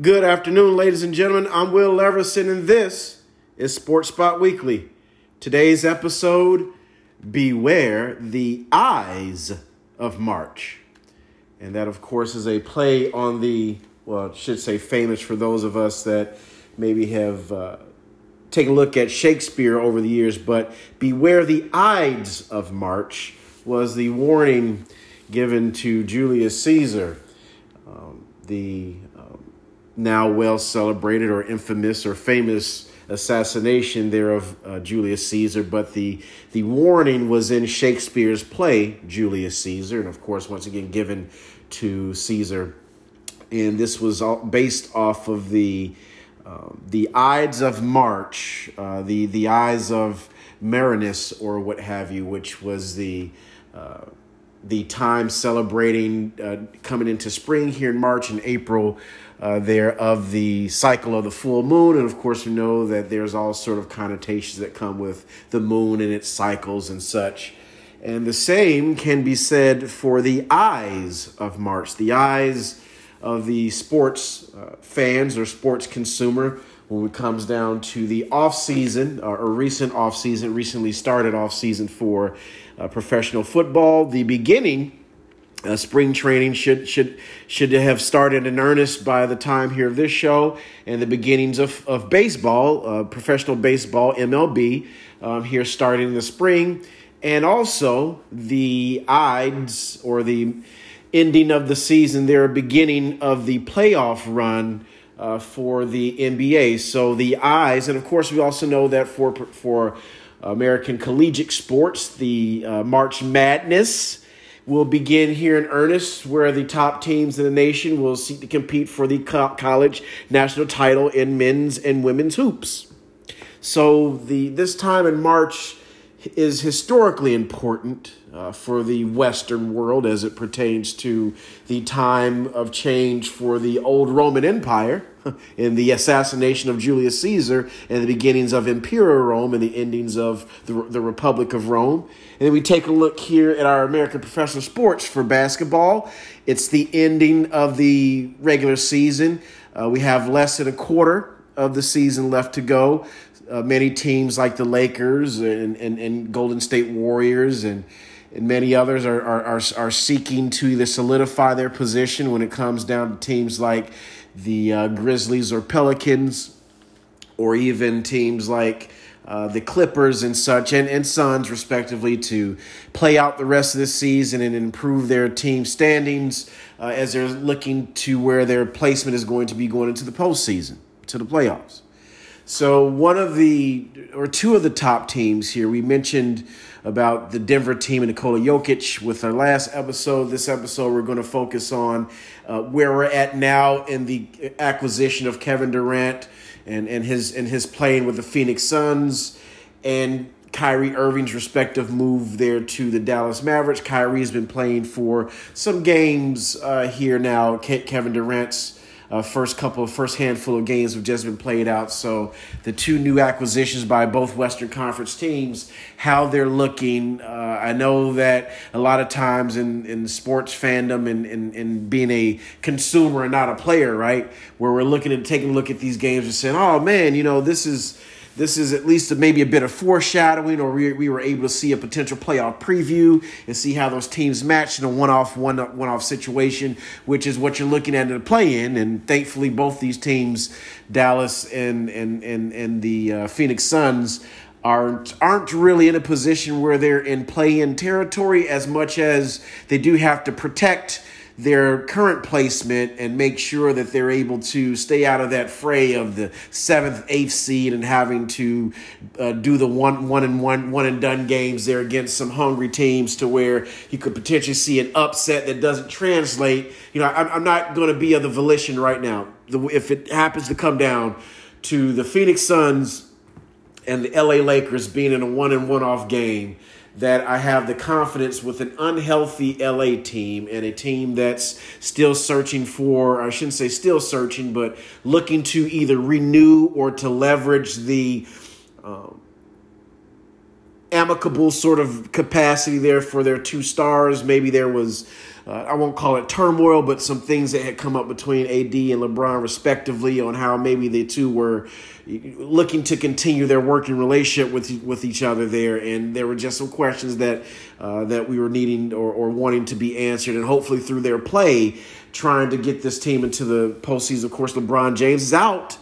Good afternoon, ladies and gentlemen. I'm Will Leverson, and this is Sports Spot Weekly. Today's episode Beware the Eyes of March. And that, of course, is a play on the, well, I should say famous for those of us that maybe have uh, taken a look at Shakespeare over the years, but Beware the Ides of March was the warning given to Julius Caesar. Um, the now well celebrated or infamous or famous assassination there of uh, Julius Caesar, but the the warning was in Shakespeare's play Julius Caesar, and of course, once again given to Caesar, and this was all based off of the um, the Ides of March, uh, the the Ides of Marinus or what have you, which was the uh, the time celebrating uh, coming into spring here in March and April uh, there of the cycle of the full moon. And of course, we know that there's all sort of connotations that come with the moon and its cycles and such. And the same can be said for the eyes of March, the eyes of the sports uh, fans or sports consumer when it comes down to the off season or, or recent off season, recently started off season for uh, professional football. The beginning uh, spring training should should should have started in earnest by the time here of this show and the beginnings of of baseball, uh, professional baseball, MLB, um, here starting in the spring, and also the Ides or the ending of the season, their beginning of the playoff run. Uh, for the NBA, so the eyes, and of course, we also know that for for American collegiate sports, the uh, March Madness will begin here in earnest, where the top teams in the nation will seek to compete for the college national title in men's and women's hoops. So the this time in March is historically important uh, for the Western world as it pertains to the time of change for the old Roman Empire in the assassination of Julius Caesar and the beginnings of Imperial Rome and the endings of the, the Republic of Rome. And then we take a look here at our American professional sports for basketball. It's the ending of the regular season. Uh, we have less than a quarter of the season left to go. Uh, many teams like the Lakers and, and, and Golden State Warriors and and many others are, are, are, are seeking to either solidify their position when it comes down to teams like the uh, Grizzlies or Pelicans, or even teams like uh, the Clippers and such, and, and Suns, respectively, to play out the rest of the season and improve their team standings uh, as they're looking to where their placement is going to be going into the postseason, to the playoffs. So, one of the, or two of the top teams here, we mentioned about the Denver team and Nikola Jokic with our last episode. This episode, we're going to focus on uh, where we're at now in the acquisition of Kevin Durant and, and his and his playing with the Phoenix Suns and Kyrie Irving's respective move there to the Dallas Mavericks. Kyrie's been playing for some games uh, here now. Kevin Durant's uh, first couple of first handful of games have just been played out. So the two new acquisitions by both Western Conference teams, how they're looking. Uh, I know that a lot of times in, in sports fandom and, and, and being a consumer and not a player, right, where we're looking and taking a look at these games and saying, oh man, you know, this is this is at least maybe a bit of foreshadowing, or we, we were able to see a potential playoff preview and see how those teams match in a one-off one one-off situation, which is what you're looking at in the play-in. And thankfully, both these teams, Dallas and and and and the uh, Phoenix Suns, aren't aren't really in a position where they're in play-in territory as much as they do have to protect their current placement and make sure that they're able to stay out of that fray of the seventh, eighth seed and having to uh, do the one, one and one, one and done games there against some hungry teams to where you could potentially see an upset that doesn't translate. You know, I'm, I'm not going to be of the volition right now. The, if it happens to come down to the Phoenix Suns and the LA Lakers being in a one and one off game that I have the confidence with an unhealthy LA team and a team that's still searching for, I shouldn't say still searching, but looking to either renew or to leverage the um, amicable sort of capacity there for their two stars. Maybe there was, uh, I won't call it turmoil, but some things that had come up between AD and LeBron, respectively, on how maybe the two were looking to continue their working relationship with with each other there, and there were just some questions that uh, that we were needing or, or wanting to be answered, and hopefully through their play, trying to get this team into the postseason. Of course, LeBron James is out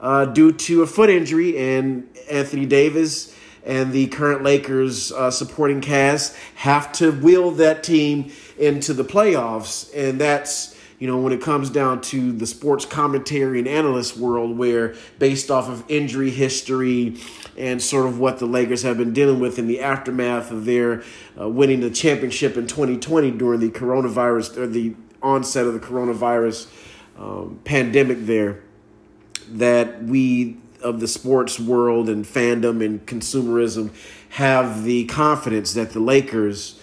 uh, due to a foot injury, and Anthony Davis and the current Lakers uh, supporting cast have to wheel that team into the playoffs, and that's you know, when it comes down to the sports commentary and analyst world, where based off of injury history and sort of what the Lakers have been dealing with in the aftermath of their uh, winning the championship in 2020 during the coronavirus or the onset of the coronavirus um, pandemic, there, that we of the sports world and fandom and consumerism have the confidence that the Lakers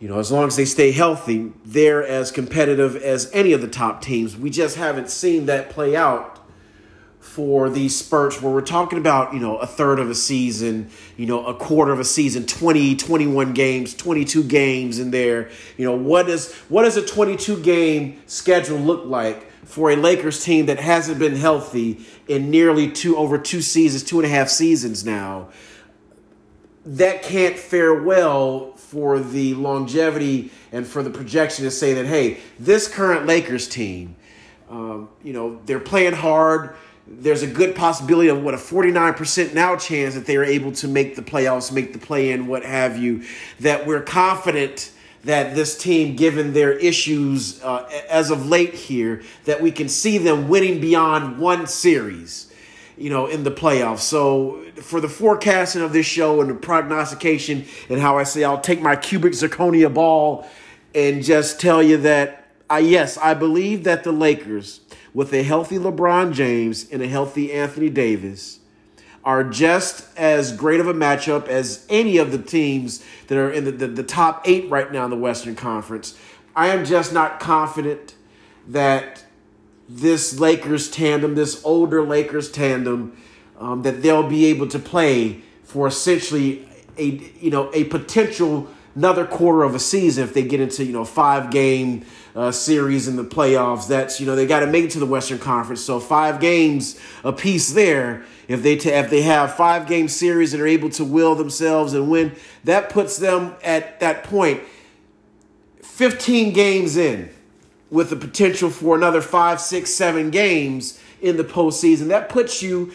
you know, as long as they stay healthy, they're as competitive as any of the top teams. We just haven't seen that play out for these spurts where we're talking about, you know, a third of a season, you know, a quarter of a season, 20, 21 games, 22 games in there. You know, what does what does a 22 game schedule look like for a Lakers team that hasn't been healthy in nearly two over two seasons, two and a half seasons now? That can't fare well for the longevity and for the projection to say that, hey, this current Lakers team, um, you know, they're playing hard. There's a good possibility of what a 49% now chance that they are able to make the playoffs, make the play in, what have you. That we're confident that this team, given their issues uh, as of late here, that we can see them winning beyond one series you know, in the playoffs. So for the forecasting of this show and the prognostication and how I say I'll take my cubic zirconia ball and just tell you that I yes, I believe that the Lakers with a healthy LeBron James and a healthy Anthony Davis are just as great of a matchup as any of the teams that are in the, the, the top eight right now in the Western Conference. I am just not confident that this Lakers tandem, this older Lakers tandem, um, that they'll be able to play for essentially a you know a potential another quarter of a season if they get into you know five game uh, series in the playoffs. That's you know they got to make it to the Western Conference, so five games a piece there. If they t- if they have five game series and are able to will themselves and win, that puts them at that point. 15 games in with the potential for another five, six, seven games in the postseason. That puts you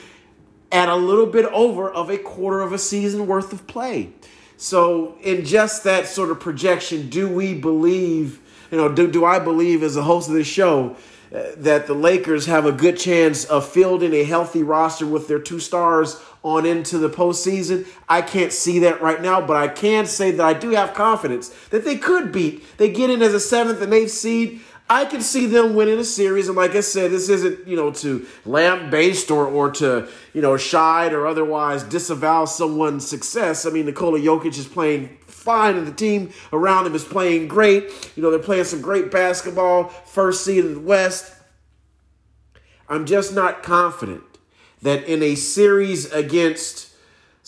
at a little bit over of a quarter of a season worth of play. So, in just that sort of projection, do we believe, you know, do, do I believe as a host of this show uh, that the Lakers have a good chance of fielding a healthy roster with their two stars on into the postseason? I can't see that right now, but I can say that I do have confidence that they could beat. They get in as a seventh and eighth seed. I can see them winning a series, and like I said, this isn't you know to lamb based or or to you know shide or otherwise disavow someone's success. I mean, Nikola Jokic is playing fine, and the team around him is playing great. You know, they're playing some great basketball, first seed in the West. I'm just not confident that in a series against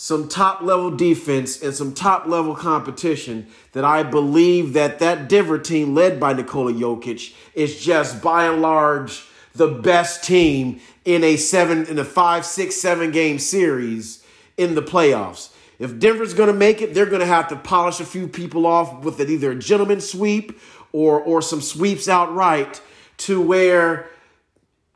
some top level defense and some top level competition that I believe that that Denver team led by Nikola Jokic is just by and large the best team in a seven in a five, six, seven game series in the playoffs. If Denver's going to make it, they're going to have to polish a few people off with either a gentleman sweep or or some sweeps outright to where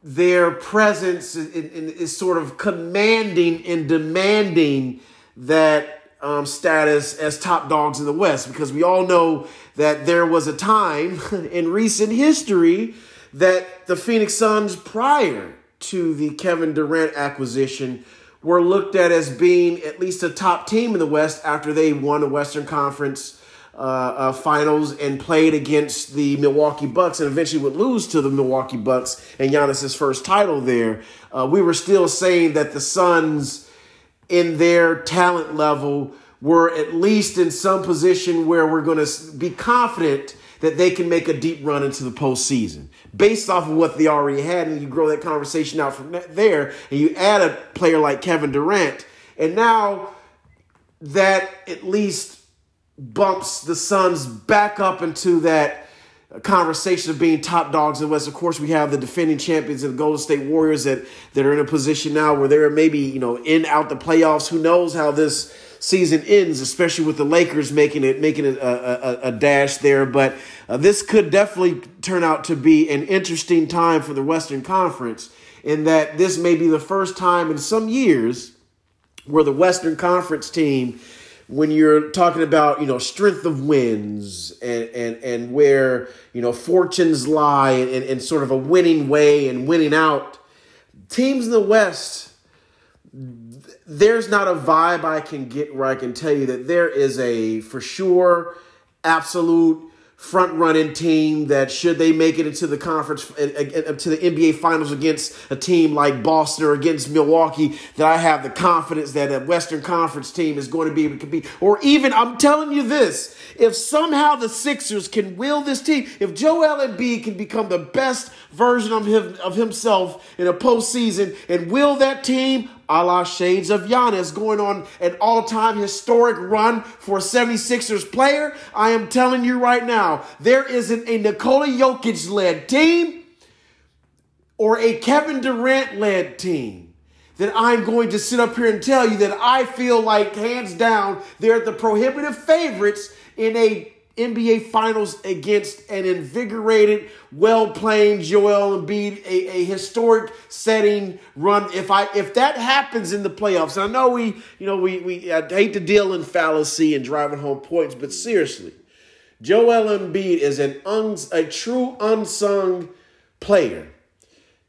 their presence is, sort of commanding and demanding that um, status as top dogs in the West because we all know that there was a time in recent history that the Phoenix Suns, prior to the Kevin Durant acquisition, were looked at as being at least a top team in the West after they won the Western Conference uh, uh, finals and played against the Milwaukee Bucks and eventually would lose to the Milwaukee Bucks and Giannis's first title there. Uh, we were still saying that the Suns, in their talent level, were at least in some position where we're going to be confident that they can make a deep run into the postseason based off of what they already had. And you grow that conversation out from there and you add a player like Kevin Durant. And now that at least bumps the Suns back up into that conversation of being top dogs in the West. Of course, we have the defending champions and the Golden State Warriors that, that are in a position now where they're maybe, you know, in out the playoffs. Who knows how this season ends, especially with the Lakers making it making it a, a, a dash there. But uh, this could definitely turn out to be an interesting time for the Western Conference in that this may be the first time in some years where the Western Conference team when you're talking about you know strength of winds and and and where you know fortunes lie and, and sort of a winning way and winning out teams in the west there's not a vibe i can get where i can tell you that there is a for sure absolute front running team that should they make it into the conference uh, uh, to the NBA finals against a team like Boston or against Milwaukee that I have the confidence that a Western Conference team is going to be able to compete. Or even I'm telling you this if somehow the Sixers can will this team if Joel Embiid can become the best version of him of himself in a postseason and will that team a la Shades of Giannis, going on an all time historic run for a 76ers player. I am telling you right now, there isn't a Nikola Jokic led team or a Kevin Durant led team that I'm going to sit up here and tell you that I feel like, hands down, they're the prohibitive favorites in a NBA Finals against an invigorated, well-playing Joel Embiid, a, a historic setting run. If I if that happens in the playoffs, I know we you know we we I hate to deal in fallacy and driving home points, but seriously, Joel Embiid is an uns, a true unsung player.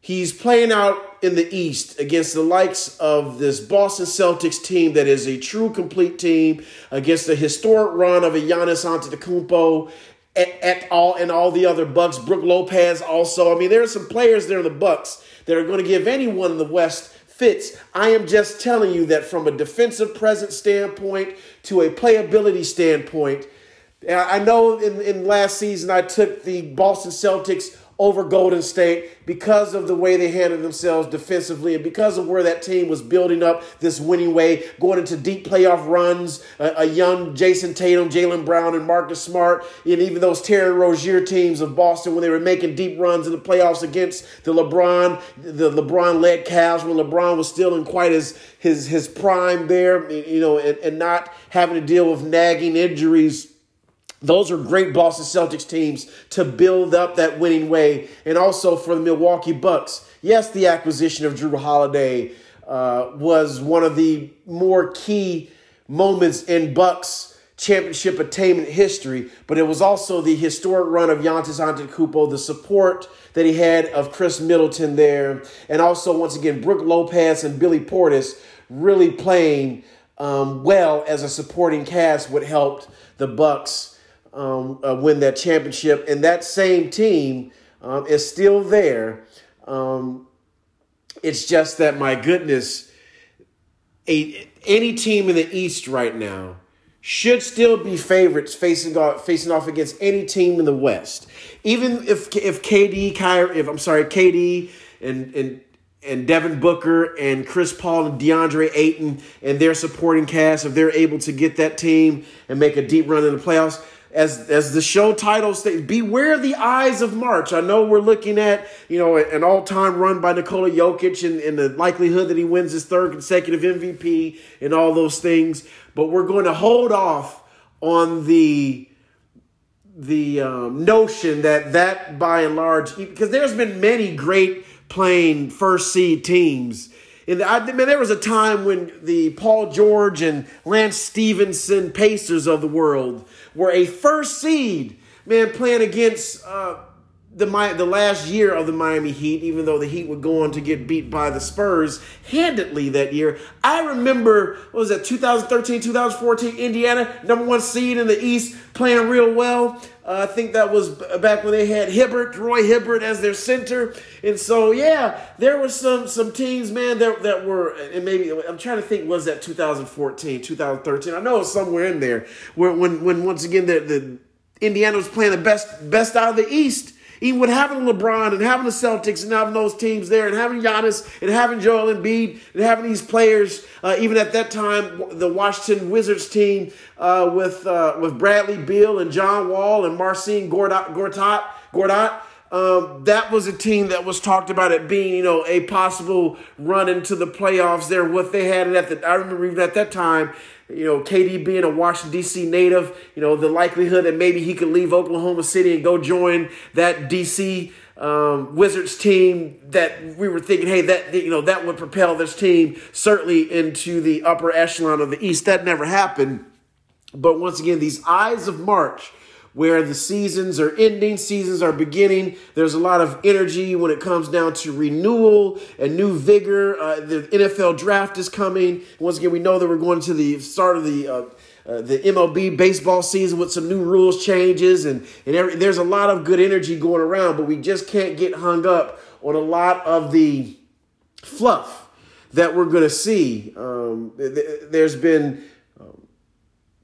He's playing out in the East against the likes of this Boston Celtics team that is a true complete team against the historic run of a Giannis Antetokounmpo at, et al. and all the other Bucks. Brook Lopez also. I mean, there are some players there in the Bucks that are going to give anyone in the West fits. I am just telling you that from a defensive presence standpoint to a playability standpoint, I know in, in last season I took the Boston Celtics over Golden State because of the way they handled themselves defensively and because of where that team was building up this winning way, going into deep playoff runs. A, a young Jayson Tatum, Jaylen Brown, and Marcus Smart, and even those Terry Rozier teams of Boston when they were making deep runs in the playoffs against the LeBron, the LeBron-led Cavs when LeBron was still in quite his his his prime there, you know, and, and not having to deal with nagging injuries those are great Boston Celtics teams to build up that winning way. And also for the Milwaukee Bucks. Yes, the acquisition of Jrue Holiday uh, was one of the more key moments in Bucks championship attainment history, but it was also the historic run of Giannis Antetokounmpo, the support that he had of Khris Middleton there, and also once again Brook Lopez and Billy Portis really playing um, well as a supporting cast, what helped the Bucks um, uh, win that championship. And that same team um, is still there. Um, it's just that, my goodness, a, any team in the East right now should still be favorites facing off, facing off against any team in the West. Even if if KD, Kyrie, if I'm sorry, KD and and and Devin Booker and Chris Paul and DeAndre Ayton and their supporting cast, if they're able to get that team and make a deep run in the playoffs, as as the show title states, beware the eyes of March. I know we're looking at you know an all time run by Nikola Jokic and, and the likelihood that he wins his third consecutive MVP and all those things, but we're going to hold off on the the um, notion that that by and large because there's been many great playing first seed teams. And I, mean, there was a time when the Paul George and Lance Stephenson Pacers of the world were a first seed, man, playing against uh, the the last year of the Miami Heat, even though the Heat would go on to get beat by the Spurs handedly that year. I remember, what was that, 2013, 2014, Indiana, number one seed in the East, playing real well. Uh, I think that was back when they had Hibbert, Roy Hibbert as their center. And so, yeah, there were some some teams, man, that, that were, and maybe, I'm trying to think, was that 2014, 2013? I know it was somewhere in there where when, when once again, the, the Indiana was playing the best, best out of the East even with having LeBron and having the Celtics and having those teams there and having Giannis and having Joel Embiid and having these players, uh, even at that time, the Washington Wizards team uh, with uh, with Bradley Beal and John Wall and Marcin Gortat, Gortat um, that was a team that was talked about it being, you know, a possible run into the playoffs. There, what they had at the, I remember even at that time, you know, KD being a Washington D.C. native, you know, the likelihood that maybe he could leave Oklahoma City and go join that D.C. Um, Wizards team that we were thinking, hey, that you know that would propel this team certainly into the upper echelon of the East. That never happened. But once again, these eyes of March where the seasons are ending, seasons are beginning. There's a lot of energy when it comes down to renewal and new vigor. Uh, the NFL draft is coming. Once again, we know that we're going to the start of the uh, uh, the MLB baseball season with some new rules changes, and and every, there's a lot of good energy going around. But we just can't get hung up on a lot of the fluff that we're going to see. Um, th- there's been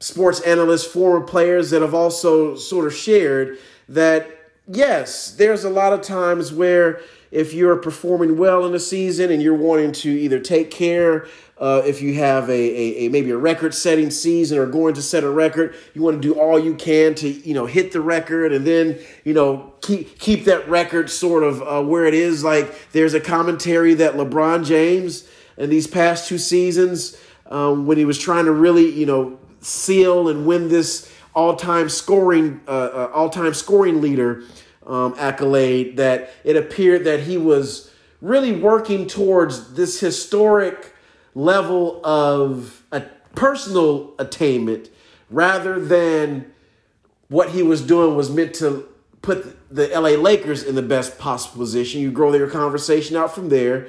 sports analysts, former players that have also sort of shared that yes, there's a lot of times where if you're performing well in the season and you're wanting to either take care, uh, if you have a, a, a maybe a record setting season or going to set a record, you want to do all you can to you know hit the record and then you know keep keep that record sort of uh, where it is. Like there's a commentary that LeBron James in these past two seasons. Um, when he was trying to really, you know, seal and win this all-time scoring uh, uh, all-time scoring leader um, accolade that it appeared that he was really working towards this historic level of a personal attainment rather than what he was doing was meant to put the LA Lakers in the best possible position. You grow their conversation out from there.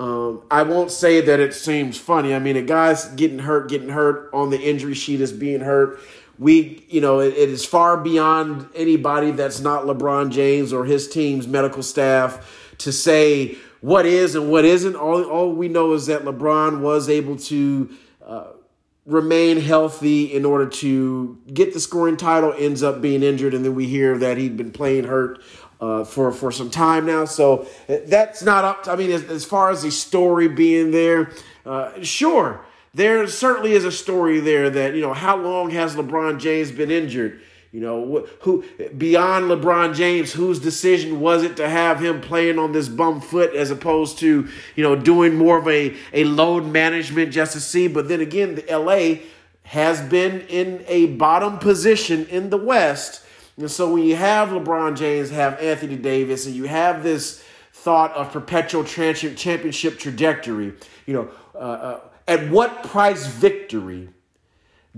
Um, I won't say that it seems funny. I mean, a guy's getting hurt, getting hurt on the injury sheet is being hurt. We, you know, it, it is far beyond anybody that's not LeBron James or his team's medical staff to say what is and what isn't. All, all we know is that LeBron was able to uh, remain healthy in order to get the scoring title, ends up being injured, and then we hear that he'd been playing hurt uh, for for some time now. So uh, that's not up. To, I mean, as, as, far as the story being there, uh, sure, there certainly is a story there that you know how long has LeBron James been injured. You know who beyond LeBron James, whose decision was it to have him playing on this bum foot as opposed to you know doing more of a a load management just to see. But then again, the LA has been in a bottom position in the West and so when you have LeBron James, have Anthony Davis, and you have this thought of perpetual championship trajectory, you know, uh, uh, at what price victory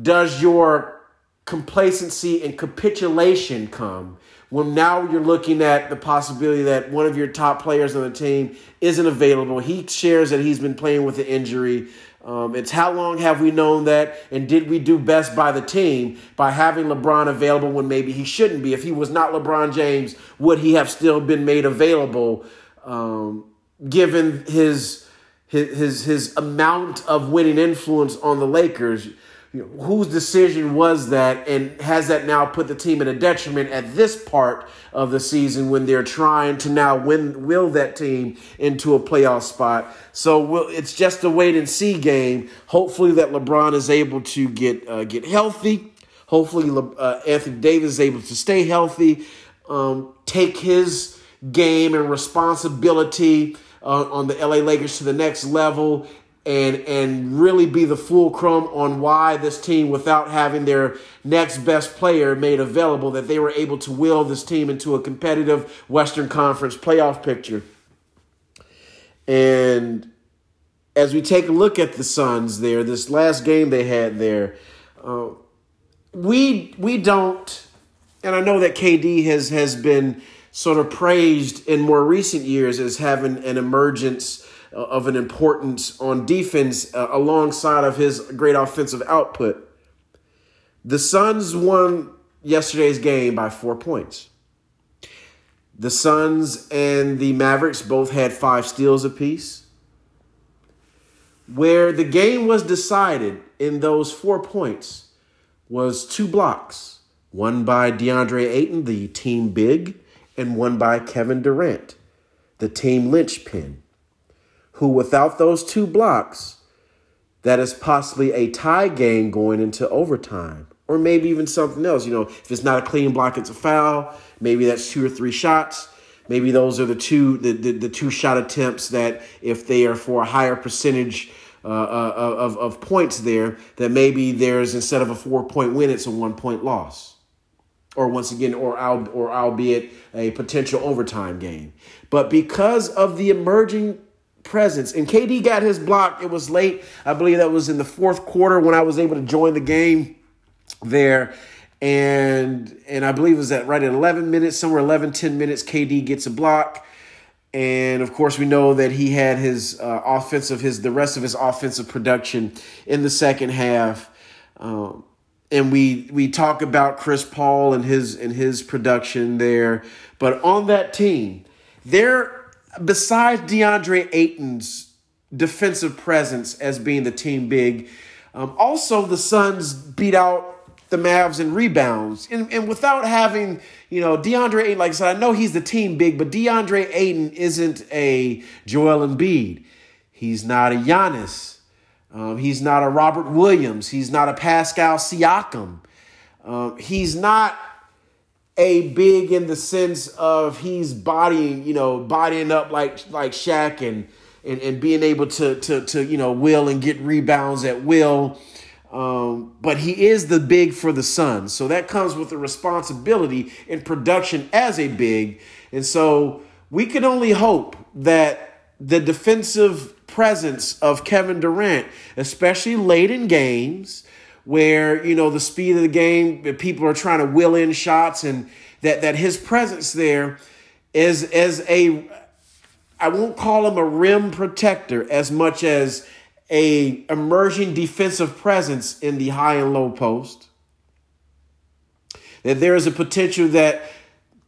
does your complacency and capitulation come when now you're looking at the possibility that one of your top players on the team isn't available? He shares that he's been playing with an injury. Um, it's how long have we known that, and did we do best by the team by having LeBron available when maybe he shouldn't be? If he was not LeBron James, would he have still been made available, um, given his, his his his amount of winning influence on the Lakers? You know, whose decision was that, and has that now put the team in a detriment at this part of the season when they're trying to now win, will that team into a playoff spot? So we'll, it's just a wait and see game. Hopefully that LeBron is able to get uh, get healthy. Hopefully uh, Anthony Davis is able to stay healthy, um, take his game and responsibility uh, on the LA Lakers to the next level and and really be the fulcrum on why this team, without having their next best player made available, that they were able to will this team into a competitive Western Conference playoff picture. And as we take a look at the Suns there, this last game they had there, uh, we we don't, and I know that KD has has been sort of praised in more recent years as having an emergence of an importance on defense uh, alongside of his great offensive output. The Suns won yesterday's game by four points. The Suns and the Mavericks both had five steals apiece. Where the game was decided in those four points was two blocks one by DeAndre Ayton, the team big, and one by Kevin Durant, the team linchpin, who without those two blocks, that is possibly a tie game going into overtime or maybe even something else. You know, if it's not a clean block, it's a foul. Maybe that's two or three shots. Maybe those are the two the, the, the two shot attempts that if they are for a higher percentage uh, uh, of, of points there, that maybe there's instead of a four point win, it's a one point loss. Or once again, or or albeit a potential overtime game. But because of the emerging presence, and KD got his block, it was late. I believe that was in the fourth quarter when I was able to join the game there and and I believe it was at right at 11 minutes, somewhere 11, 10 minutes, KD gets a block. And of course, we know that he had his uh, offensive, his the rest of his offensive production in the second half. Um, and we we talk about Chris Paul and his and his production there, but on that team, there besides DeAndre Ayton's defensive presence as being the team big, um, also the Suns beat out the Mavs in rebounds. And, and without having, you know, DeAndre Ayton, like I said, I know he's the team big, but DeAndre Ayton isn't a Joel Embiid. He's not a Giannis. Um, he's not a Robert Williams. He's not a Pascal Siakam. Um, he's not a big in the sense of he's bodying, you know, bodying up like like Shaq and and, and being able to to to you know will and get rebounds at will um, but he is the big for the Suns. So that comes with the responsibility in production as a big. And so we can only hope that the defensive presence of Kevin Durant, especially late in games where, you know, the speed of the game, people are trying to will in shots and that, that his presence there is as a, I won't call him a rim protector as much as a emerging defensive presence in the high and low post. That there is a potential that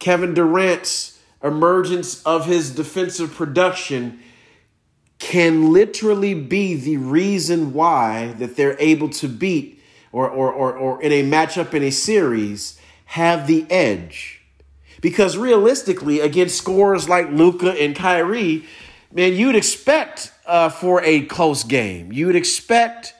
Kevin Durant's emergence of his defensive production can literally be the reason why that they're able to beat or, or, or, or in a matchup in a series have the edge. Because realistically, against scorers like Luka and Kyrie, man, you'd expect uh, for a close game. You would expect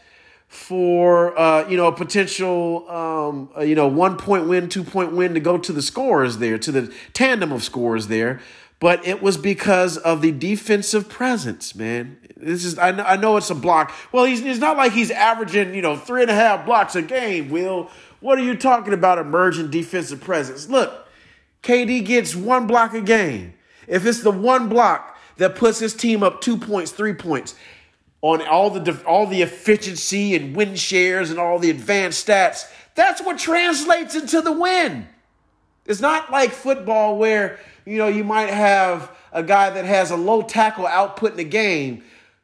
for uh, you know a potential um, uh, you know one point win, two point win to go to the scores there, to the tandem of scores there. But it was because of the defensive presence, man. This is I know, I know it's a block. Well, he's it's not like he's averaging you know three and a half blocks a game. Will, what are you talking about? Emerging defensive presence. Look, KD gets one block a game. If it's the one block that puts his team up two points, three points on all the all the efficiency and win shares and all the advanced stats. That's what translates into the win. It's not like football where you know you might have a guy that has a low tackle output in the game,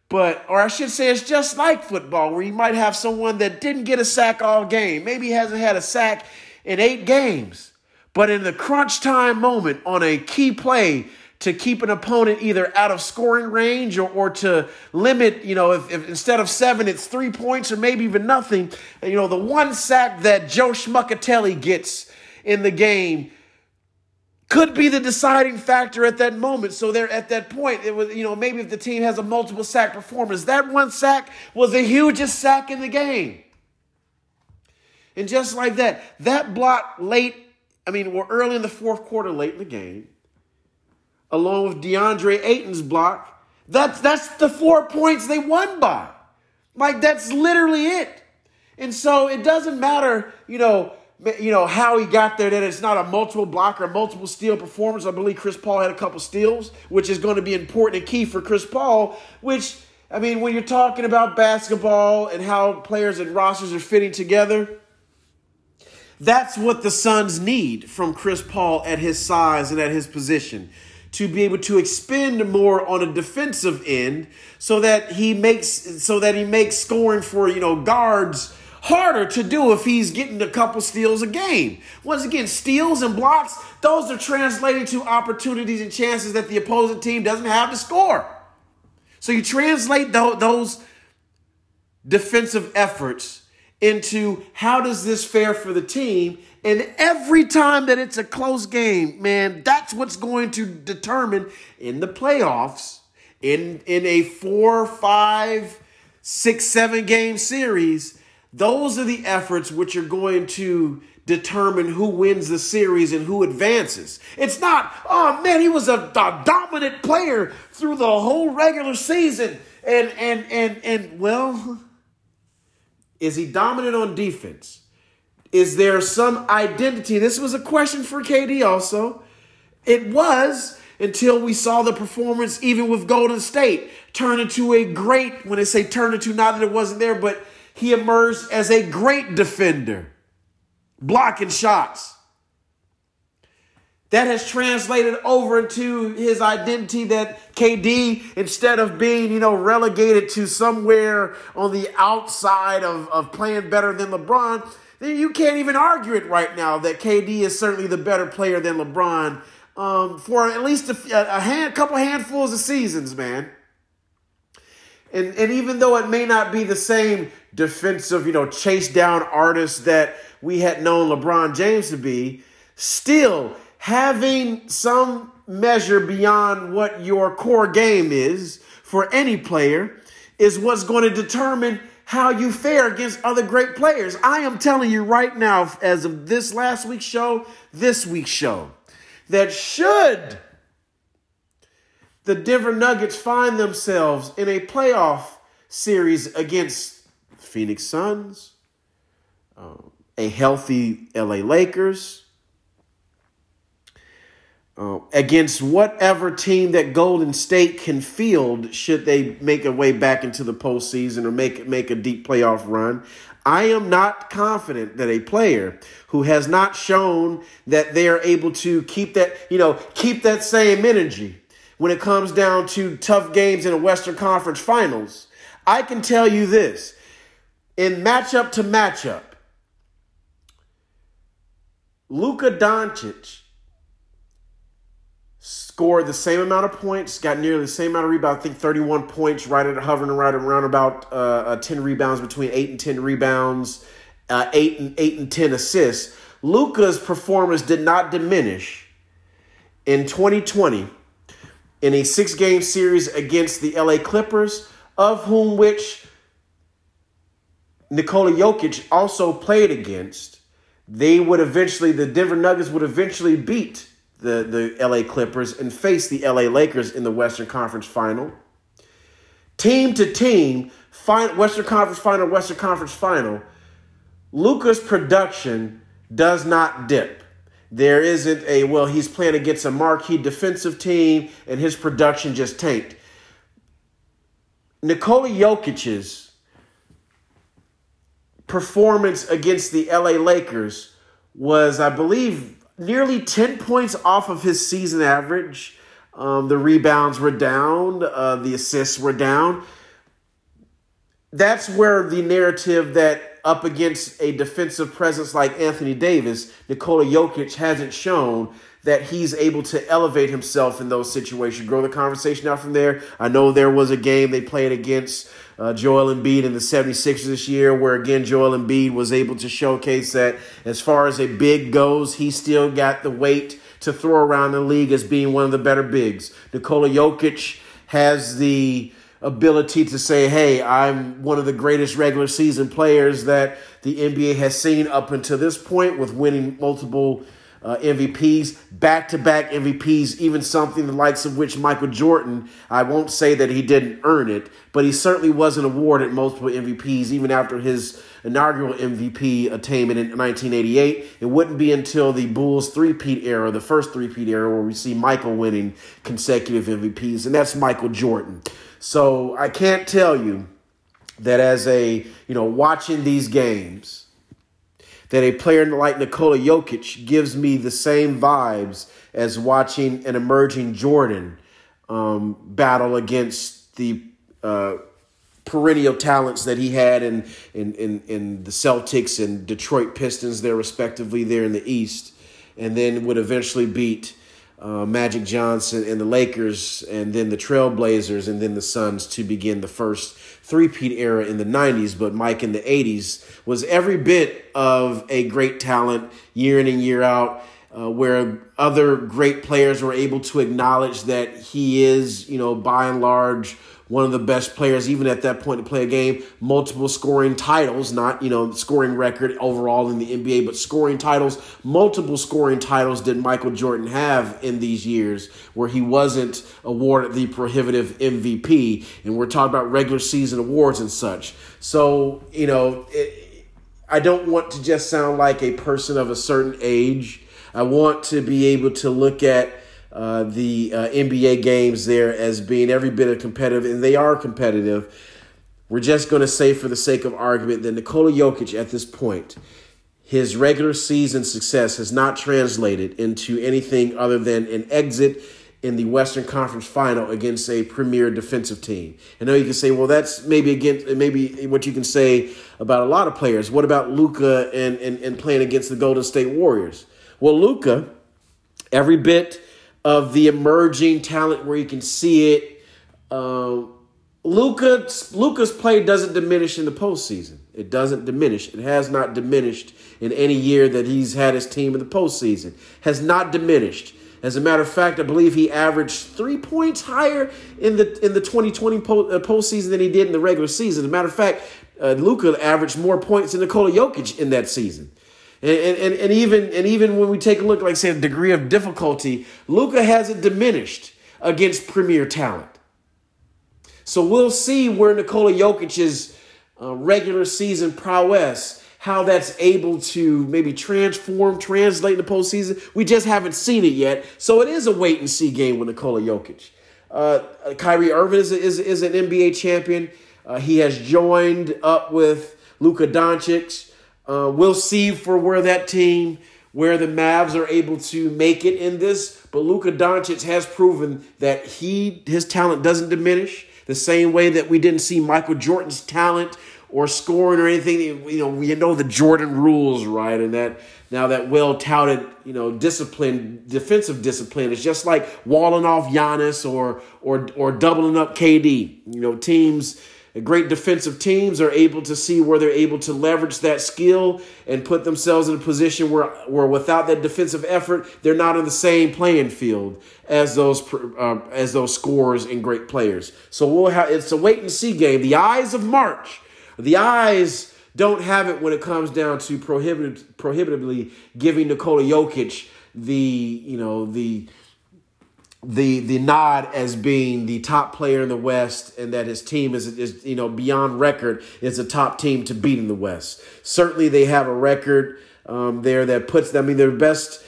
but or I should say it's just like football where you might have someone that didn't get a sack all game, maybe hasn't had a sack in eight games, but in the crunch time moment on a key play to keep an opponent either out of scoring range or, or to limit, you know, if, if instead of seven, it's three points or maybe even nothing. You know, the one sack that Joe Schmuckatelli gets in the game could be the deciding factor at that moment. So there at that point, it was, you know, maybe if the team has a multiple sack performance, that one sack was the hugest sack in the game. And just like that, that block late, I mean, we're early in the fourth quarter, late in the game along with DeAndre Ayton's block. That's that's the four points they won by. Like that's literally it. And so it doesn't matter, you know, you know how he got there. That it's not a multiple block or multiple steal performance. I believe Chris Paul had a couple steals, which is going to be important and key for Chris Paul. Which I mean, when you're talking about basketball and how players and rosters are fitting together, that's what the Suns need from Chris Paul at his size and at his position to be able to expend more on a defensive end so that he makes so that he makes scoring for you know guards harder to do if he's getting a couple steals a game. Once again, steals and blocks, those are translated to opportunities and chances that the opposing team doesn't have to score. So you translate those defensive efforts into how does this fare for the team. And every time that it's a close game, man, that's what's going to determine in the playoffs, in, in a four, five, six, seven game series, those are the efforts which are going to determine who wins the series and who advances. It's not, oh man, he was a, a dominant player through the whole regular season. And and and and well, is he dominant on defense? Is there some identity? This was a question for KD also. It was until we saw the performance, even with Golden State, turn into a great, when I say turn into, not that it wasn't there, but he emerged as a great defender, blocking shots. That has translated over into his identity that KD, instead of being, you know, relegated to somewhere on the outside of, of playing better than LeBron, you can't even argue it right now that KD is certainly the better player than LeBron um, for at least a, a hand, couple handfuls of seasons, man. And, and even though it may not be the same defensive, you know, chase down artist that we had known LeBron James to be, still having some measure beyond what your core game is for any player is what's going to determine how you fare against other great players. I am telling you right now, as of this last week's show, this week's show, that should the Denver Nuggets find themselves in a playoff series against Phoenix Suns, uh, a healthy LA Lakers, uh, against whatever team that Golden State can field should they make a way back into the postseason or make make a deep playoff run. I am not confident that a player who has not shown that they are able to keep that, you know, keep that same energy when it comes down to tough games in a Western Conference Finals, I can tell you this in matchup to matchup, Luka Doncic scored the same amount of points, got nearly the same amount of rebounds. I think 31 points, right at hovering right around about uh, uh, 10 rebounds, between 8 and 10 rebounds, uh, 8 and 8 and 10 assists. Luka's performance did not diminish in 2020 in a six game series against the LA Clippers, of whom which Nikola Jokic also played against. They would eventually, the Denver Nuggets would eventually beat the, the LA Clippers and face the LA Lakers in the Western Conference Final. Team to team, Western Conference Final, Western Conference Final, Luka's production does not dip. There isn't a, well, he's playing against a marquee defensive team and his production just tanked. Nikola Jokic's performance against the LA Lakers was, I believe, nearly 10 points off of his season average. Um, the rebounds were down, uh, the assists were down. That's where the narrative that up against a defensive presence like Anthony Davis, Nikola Jokic hasn't shown that he's able to elevate himself in those situations. Grow the conversation out from there. I know there was a game they played against uh, Joel Embiid in the 76ers this year, where again Joel Embiid was able to showcase that as far as a big goes, he still got the weight to throw around the league as being one of the better bigs. Nikola Jokic has the ability to say, hey, I'm one of the greatest regular season players that the NBA has seen up until this point with winning multiple uh, MVPs, back to back MVPs, even something the likes of which Michael Jordan, I won't say that he didn't earn it, but he certainly wasn't awarded multiple MVPs even after his inaugural MVP attainment in 1988. It wouldn't be until the Bulls three-peat era, the first three-peat era, where we see Michael winning consecutive MVPs, and that's Michael Jordan. So I can't tell you that as a, you know, watching these games, that a player like Nikola Jokic gives me the same vibes as watching an emerging Jordan um, battle against the uh, perennial talents that he had in, in, in, in the Celtics and Detroit Pistons there respectively there in the East, and then would eventually beat uh, Magic Johnson and the Lakers, and then the Trailblazers, and then the Suns to begin the first three-peat era in the 90s. But Mike in the 80s was every bit of a great talent year in and year out. Uh, where other great players were able to acknowledge that he is, you know, by and large, one of the best players, even at that point to play a game, multiple scoring titles, not, you know, scoring record overall in the NBA, but scoring titles, multiple scoring titles did Michael Jordan have in these years where he wasn't awarded the prohibitive MVP. And we're talking about regular season awards and such. So, you know, it, I don't want to just sound like a person of a certain age. I want to be able to look at uh, the uh, NBA games there as being every bit of competitive, and they are competitive. We're just going to say, for the sake of argument, that Nikola Jokic at this point, his regular season success has not translated into anything other than an exit in the Western Conference Final against a premier defensive team. I know you can say, well, that's maybe against maybe what you can say about a lot of players. What about Luka and, and, and playing against the Golden State Warriors? Well, Luka, every bit of the emerging talent where you can see it. Uh, Luka's Luka's play doesn't diminish in the postseason. It doesn't diminish. It has not diminished in any year that he's had his team in the postseason. Has not diminished. As a matter of fact, I believe he averaged three points higher in the in the 2020 po- uh, postseason than he did in the regular season. As a matter of fact, uh, Luka averaged more points than Nikola Jokic in that season. And, and, and even and even when we take a look, like say, a degree of difficulty, Luka hasn't diminished against premier talent. So we'll see where Nikola Jokic's uh, regular season prowess, how that's able to maybe transform, translate in the postseason. We just haven't seen it yet. So it is a wait and see game with Nikola Jokic. Uh, Kyrie Irving is, is, is an NBA champion. Uh, he has joined up with Luka Doncic. Uh, we'll see for where that team, where the Mavs are able to make it in this. But Luka Doncic has proven that he his talent doesn't diminish the same way that we didn't see Michael Jordan's talent or scoring or anything. You know, we know the Jordan rules, right? And that now that well touted, you know, discipline, defensive discipline is just like walling off Giannis or or or doubling up KD. You know, teams Great defensive teams are able to see where they're able to leverage that skill and put themselves in a position where, where without that defensive effort, they're not on the same playing field as those uh, as those scorers and great players. So we'll have it's a wait and see game. The eyes of March, the eyes don't have it when it comes down to prohibitive, prohibitively giving Nikola Jokic the you know the the the nod as being the top player in the West and that his team is is you know beyond record is a top team to beat in the West. Certainly, they have a record um, there that puts them. I mean, their best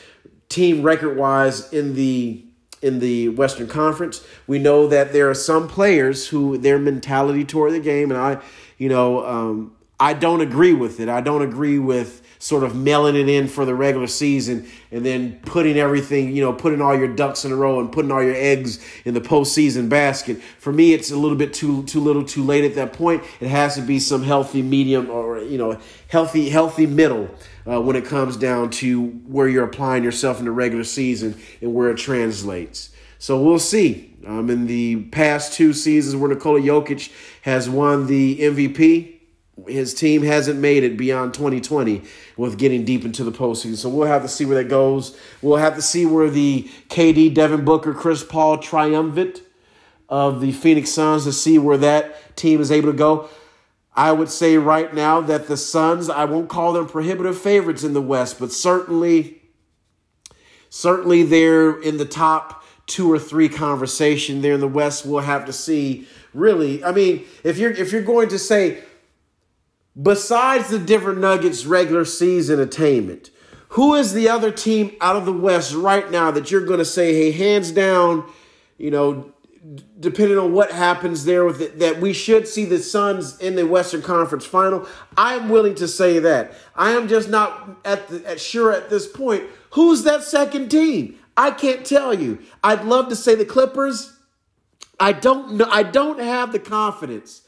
team record wise in the in the Western Conference. We know that there are some players who their mentality toward the game, and I, you know, um, I don't agree with it. I don't agree with sort of mailing it in for the regular season and then putting everything, you know, putting all your ducks in a row and putting all your eggs in the postseason basket. For me, it's a little bit too too little, too late at that point. It has to be some healthy medium or you know, healthy healthy middle. Uh, when it comes down to where you're applying yourself in the regular season and where it translates. So we'll see. Um, in the past two seasons where Nikola Jokic has won the MVP, his team hasn't made it beyond 2020 with getting deep into the postseason. So we'll have to see where that goes. We'll have to see where the KD, Devin Booker, Chris Paul triumvirate of the Phoenix Suns to see where that team is able to go. I would say right now that the Suns, I won't call them prohibitive favorites in the West, but certainly, certainly they're in the top two or three conversation there in the West. We'll have to see. Really, I mean, if you're if you're going to say besides the Denver Nuggets regular season attainment, who is the other team out of the West right now that you're going to say, hey, hands down, you know, depending on what happens there with it, that we should see the Suns in the Western Conference Final? I'm willing to say that. I am just not at, the, at sure at this point. Who's that second team? I can't tell you. I'd love to say the Clippers. I don't know. I don't have the confidence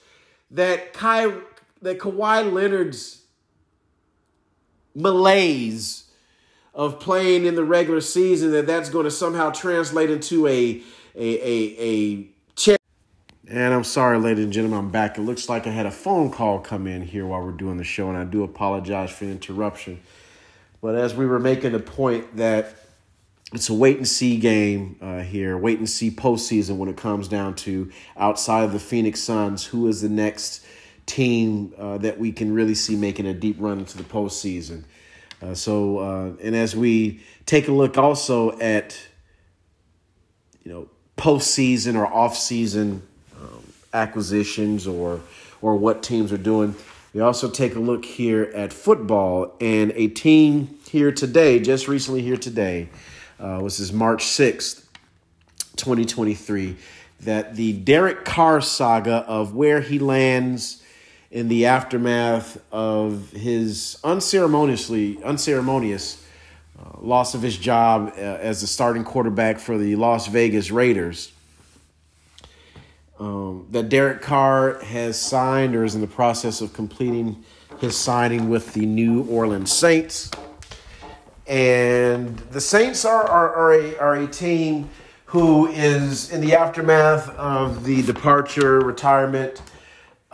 that Ky, that Kawhi Leonard's malaise of playing in the regular season that that's going to somehow translate into a a a, a chair. And I'm sorry, ladies and gentlemen, I'm back. It looks like I had a phone call come in here while we're doing the show, and I do apologize for the interruption. But as we were making the point that it's a wait and see game uh, here, wait and see postseason when it comes down to outside of the Phoenix Suns, who is the next team uh, that we can really see making a deep run into the postseason. Uh, so, uh, and as we take a look also at, you know, postseason or off-season um, acquisitions or or what teams are doing, we also take a look here at football and a team here today, just recently here today, uh, was this March sixth, twenty twenty three, that the Derek Carr saga of where he lands in the aftermath of his unceremoniously unceremonious uh, loss of his job uh, as the starting quarterback for the Las Vegas Raiders. Um, that Derek Carr has signed or is in the process of completing his signing with the New Orleans Saints. And the Saints are, are, are, a, are a team who is in the aftermath of the departure, retirement,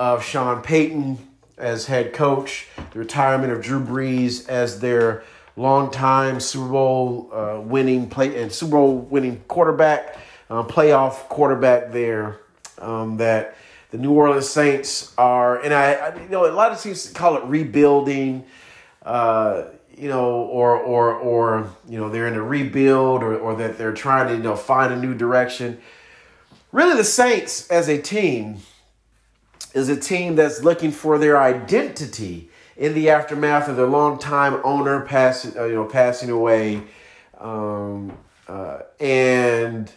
of Sean Payton as head coach, the retirement of Drew Brees as their longtime Super Bowl uh, winning play and Super Bowl winning quarterback, uh, playoff quarterback there. Um, that the New Orleans Saints are, and I, I, you know, a lot of teams call it rebuilding. Uh, you know, or or or you know, they're in a rebuild, or or that they're trying to you know find a new direction. Really, the Saints as a team is a team that's looking for their identity in the aftermath of their longtime owner passing, uh, you know, passing away, um, uh, and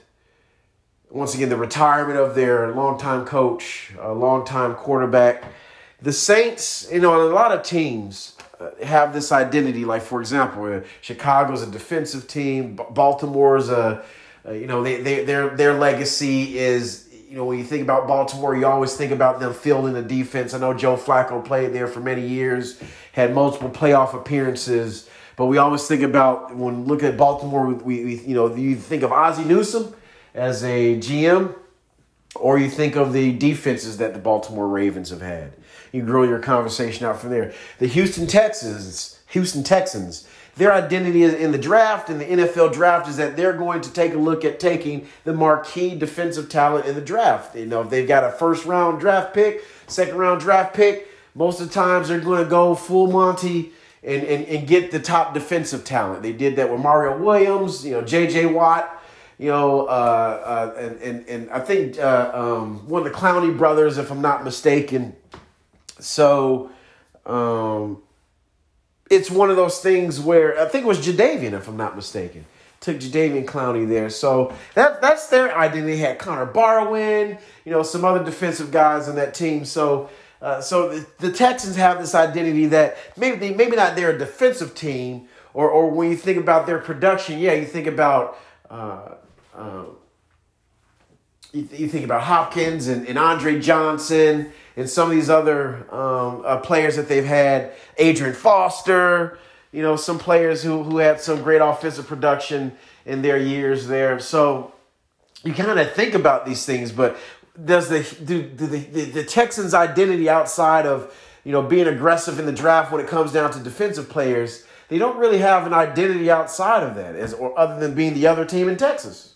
once again the retirement of their longtime coach, a longtime quarterback. The Saints, you know, a lot of teams uh, have this identity. Like for example, uh, Chicago's a defensive team. Baltimore's a, you know, they, they their their legacy is you know, when you think about Baltimore, you always think about them fielding the defense. I know Joe Flacco played there for many years, had multiple playoff appearances, but we always think about when look at Baltimore, we, we you know, you think of Ozzie Newsome as a GM, or you think of the defenses that the Baltimore Ravens have had. You grow your conversation out from there. The Houston Texans, Houston Texans their identity in the draft, and the NFL draft, is that they're going to take a look at taking the marquee defensive talent in the draft. You know, if they've got a first round draft pick, second round draft pick, most of the times they're going to go full Monty and, and, and get the top defensive talent. They did that with Mario Williams, you know, J.J. Watt, you know, uh, uh, and, and, and I think uh, um, one of the Clowney brothers, if I'm not mistaken. So, um, it's one of those things where I think it was Jadeveon, if I'm not mistaken. Took Jadeveon Clowney there. So that that's their identity. They had Connor Barwin, you know, some other defensive guys on that team. So uh, so the, the, Texans have this identity that maybe they, maybe not they're a defensive team, or or when you think about their production, yeah, you think about uh, uh, you, th- you think about Hopkins and, and Andre Johnson and some of these other um, uh, players that they've had, Adrian Foster, you know, some players who, who had some great offensive production in their years there. So you kind of think about these things, but does the do, do the, the, the Texans' identity outside of you know being aggressive in the draft when it comes down to defensive players? They don't really have an identity outside of that, as or other than being the other team in Texas.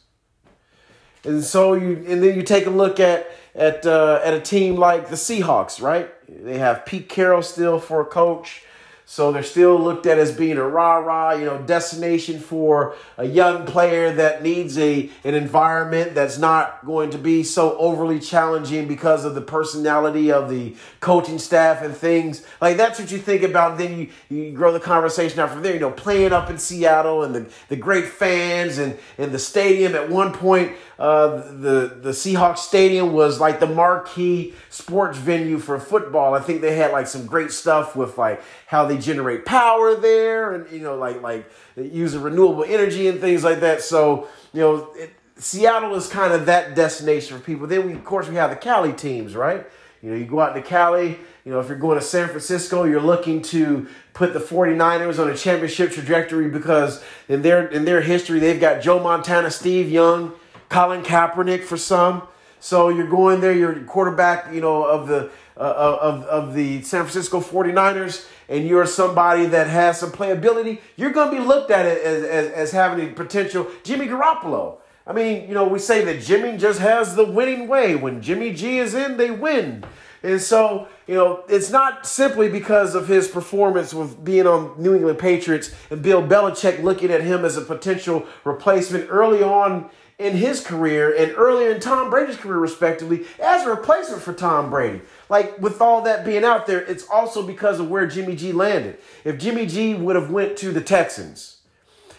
And so you and then you take a look at at uh, at a team like the Seahawks, right? They have Pete Carroll still for a coach. So they're still looked at as being a rah-rah, you know, destination for a young player that needs a an environment that's not going to be so overly challenging because of the personality of the coaching staff and things. Like that's what you think about. Then you, you grow the conversation out from there. You know, playing up in Seattle and the, the great fans and, and the stadium. At one point, uh, the the Seahawks stadium was like the marquee sports venue for football. I think they had like some great stuff with like how they generate power there, and you know like like using renewable energy and things like that. So you know. It, Seattle is kind of that destination for people. Then we, of course, we have the Cali teams, right? You know, you go out to Cali, you know, if you're going to San Francisco, you're looking to put the 49ers on a championship trajectory because in their in their history they've got Joe Montana, Steve Young, Colin Kaepernick for some. So you're going there, you're quarterback, you know, of the uh, of, of the San Francisco 49ers, and you're somebody that has some playability, you're going to be looked at as, as, as having a potential Jimmy Garoppolo. I mean, you know, we say that Jimmy just has the winning way. When Jimmy G is in, they win. And so, you know, it's not simply because of his performance with being on New England Patriots and Bill Belichick looking at him as a potential replacement early on in his career and earlier in Tom Brady's career, respectively, as a replacement for Tom Brady. Like with all that being out there, it's also because of where Jimmy G landed. If Jimmy G would have went to the Texans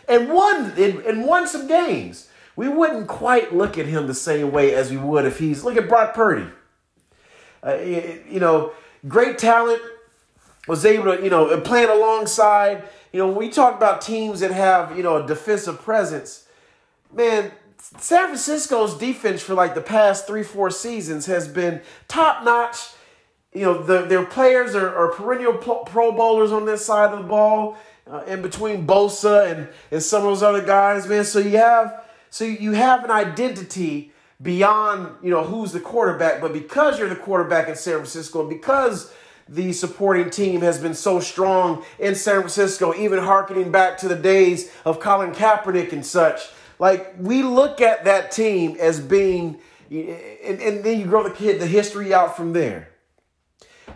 and won and, and won some games, we wouldn't quite look at him the same way as we would if he's look at Brock Purdy. Uh, you know, great talent, was able to, you know, playing alongside. You know, when we talk about teams that have, you know, a defensive presence, man, San Francisco's defense for like the past three, four seasons has been top notch. You know, the, their players are, are perennial pro bowlers on this side of the ball, uh, in between Bosa and, and some of those other guys, man. So you have so you have an identity beyond you know who's the quarterback, but because you're the quarterback in San Francisco, and because the supporting team has been so strong in San Francisco, even harkening back to the days of Colin Kaepernick and such. Like we look at that team as being, and, and then you grow the kid the history out from there.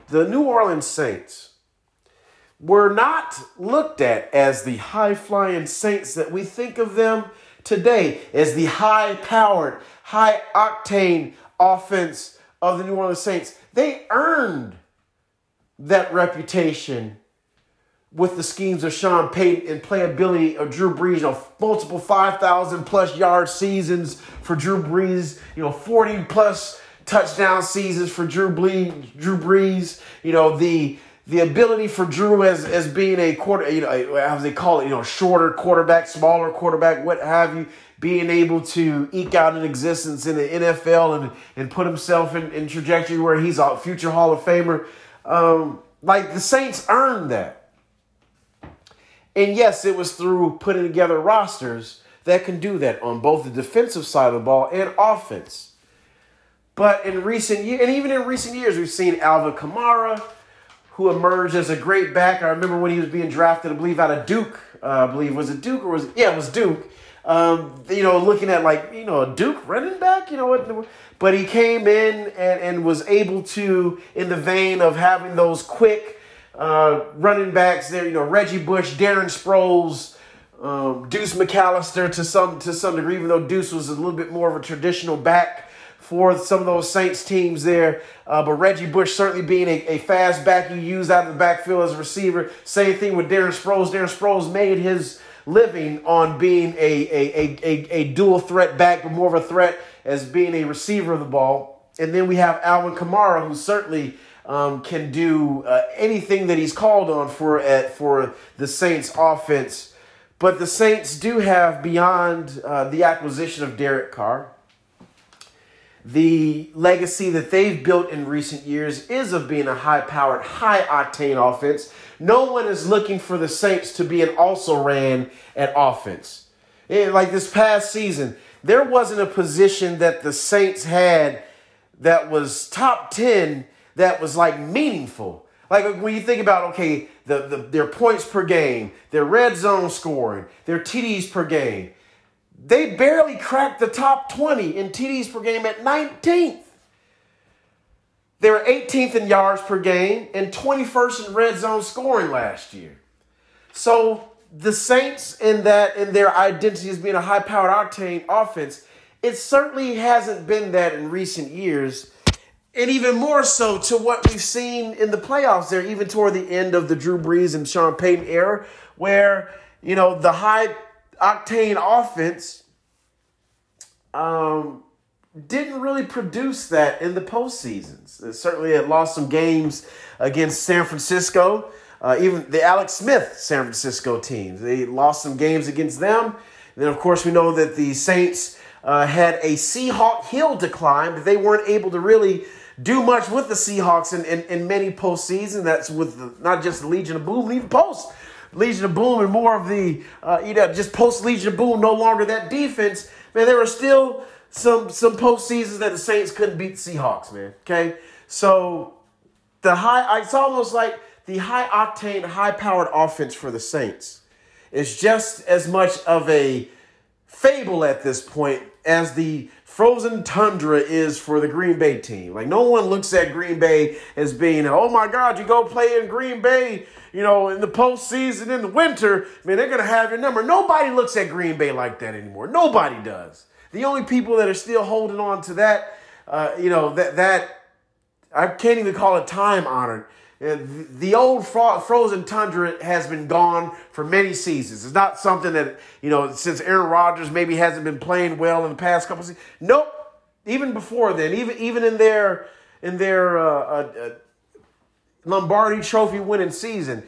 The New Orleans Saints were not looked at as the high flying saints that we think of them today as the high powered, high octane offense of the New Orleans Saints. They earned that reputation with the schemes of Sean Payton and playability of Drew Brees, you know, multiple 5,000 plus yard seasons for Drew Brees, you know, 40 plus touchdown seasons for Drew Brees, Drew Brees, you know, the the ability for Drew as as being a quarter, you know, as they call it, you know, shorter quarterback, smaller quarterback, what have you, being able to eke out an existence in the NFL and and put himself in, in trajectory where he's a future Hall of Famer. Um, like the Saints earned that. And yes, it was through putting together rosters that can do that on both the defensive side of the ball and offense. But in recent years, and even in recent years, we've seen Alvin Kamara, who emerged as a great back. I remember when he was being drafted, I believe, out of Duke. Uh, I believe was it Duke or was it, yeah, it was Duke. Um, you know, looking at like you know a Duke running back, you know what? But he came in and, and was able to, in the vein of having those quick uh, running backs there, you know, Reggie Bush, Darren Sproles, um, Deuce McAllister to some to some degree, even though Deuce was a little bit more of a traditional back for some of those Saints teams there. Uh, but Reggie Bush certainly being a, a fast back you use out of the backfield as a receiver. Same thing with Darren Sproles. Darren Sproles made his living on being a, a, a, a, dual threat back, but more of a threat as being a receiver of the ball. And then we have Alvin Kamara, who certainly um, can do uh, anything that he's called on for at, for the Saints offense. But the Saints do have beyond uh, the acquisition of Derek Carr, the legacy that they've built in recent years is of being a high powered, high octane offense. No one is looking for the Saints to be an also ran at offense. And like this past season, there wasn't a position that the Saints had that was top 10 that was like meaningful. Like when you think about, okay, the, the, their points per game, their red zone scoring, their TDs per game, they barely cracked the top 20 in TDs per game at 19th. They were 18th in yards per game and 21st in red zone scoring last year. So the Saints in that in their identity as being a high-powered octane offense, it certainly hasn't been that in recent years. And even more so to what we've seen in the playoffs there, even toward the end of the Drew Brees and Sean Payton era, where, you know, the high octane offense um, didn't really produce that in the postseasons. It certainly it lost some games against San Francisco, uh, even the Alex Smith San Francisco teams. They lost some games against them. And then, of course, we know that the Saints uh, had a Seahawk hill decline, but they weren't able to really do much with the Seahawks in, in, in many postseason. That's with the, not just the Legion of Boom, even post Legion of Boom and more of the, uh, you know, just post Legion of Boom, no longer that defense. Man, there were still some some postseasons that the Saints couldn't beat the Seahawks, man. Okay, so the high, it's almost like the high octane, high powered offense for the Saints is just as much of a fable at this point as the frozen tundra is for the Green Bay team. Like no one looks at Green Bay as being, oh my God, you go play in Green Bay, you know, in the postseason in the winter, man, they're gonna have your number. Nobody looks at Green Bay like that anymore. Nobody does. The only people that are still holding on to that, uh, you know, that that I can't even call it time honored. Uh, the old frozen tundra has been gone for many seasons. It's not something that you know since Aaron Rodgers maybe hasn't been playing well in the past couple seasons. Nope. Even before then, even even in their in their uh, uh, uh Lombardi Trophy winning season,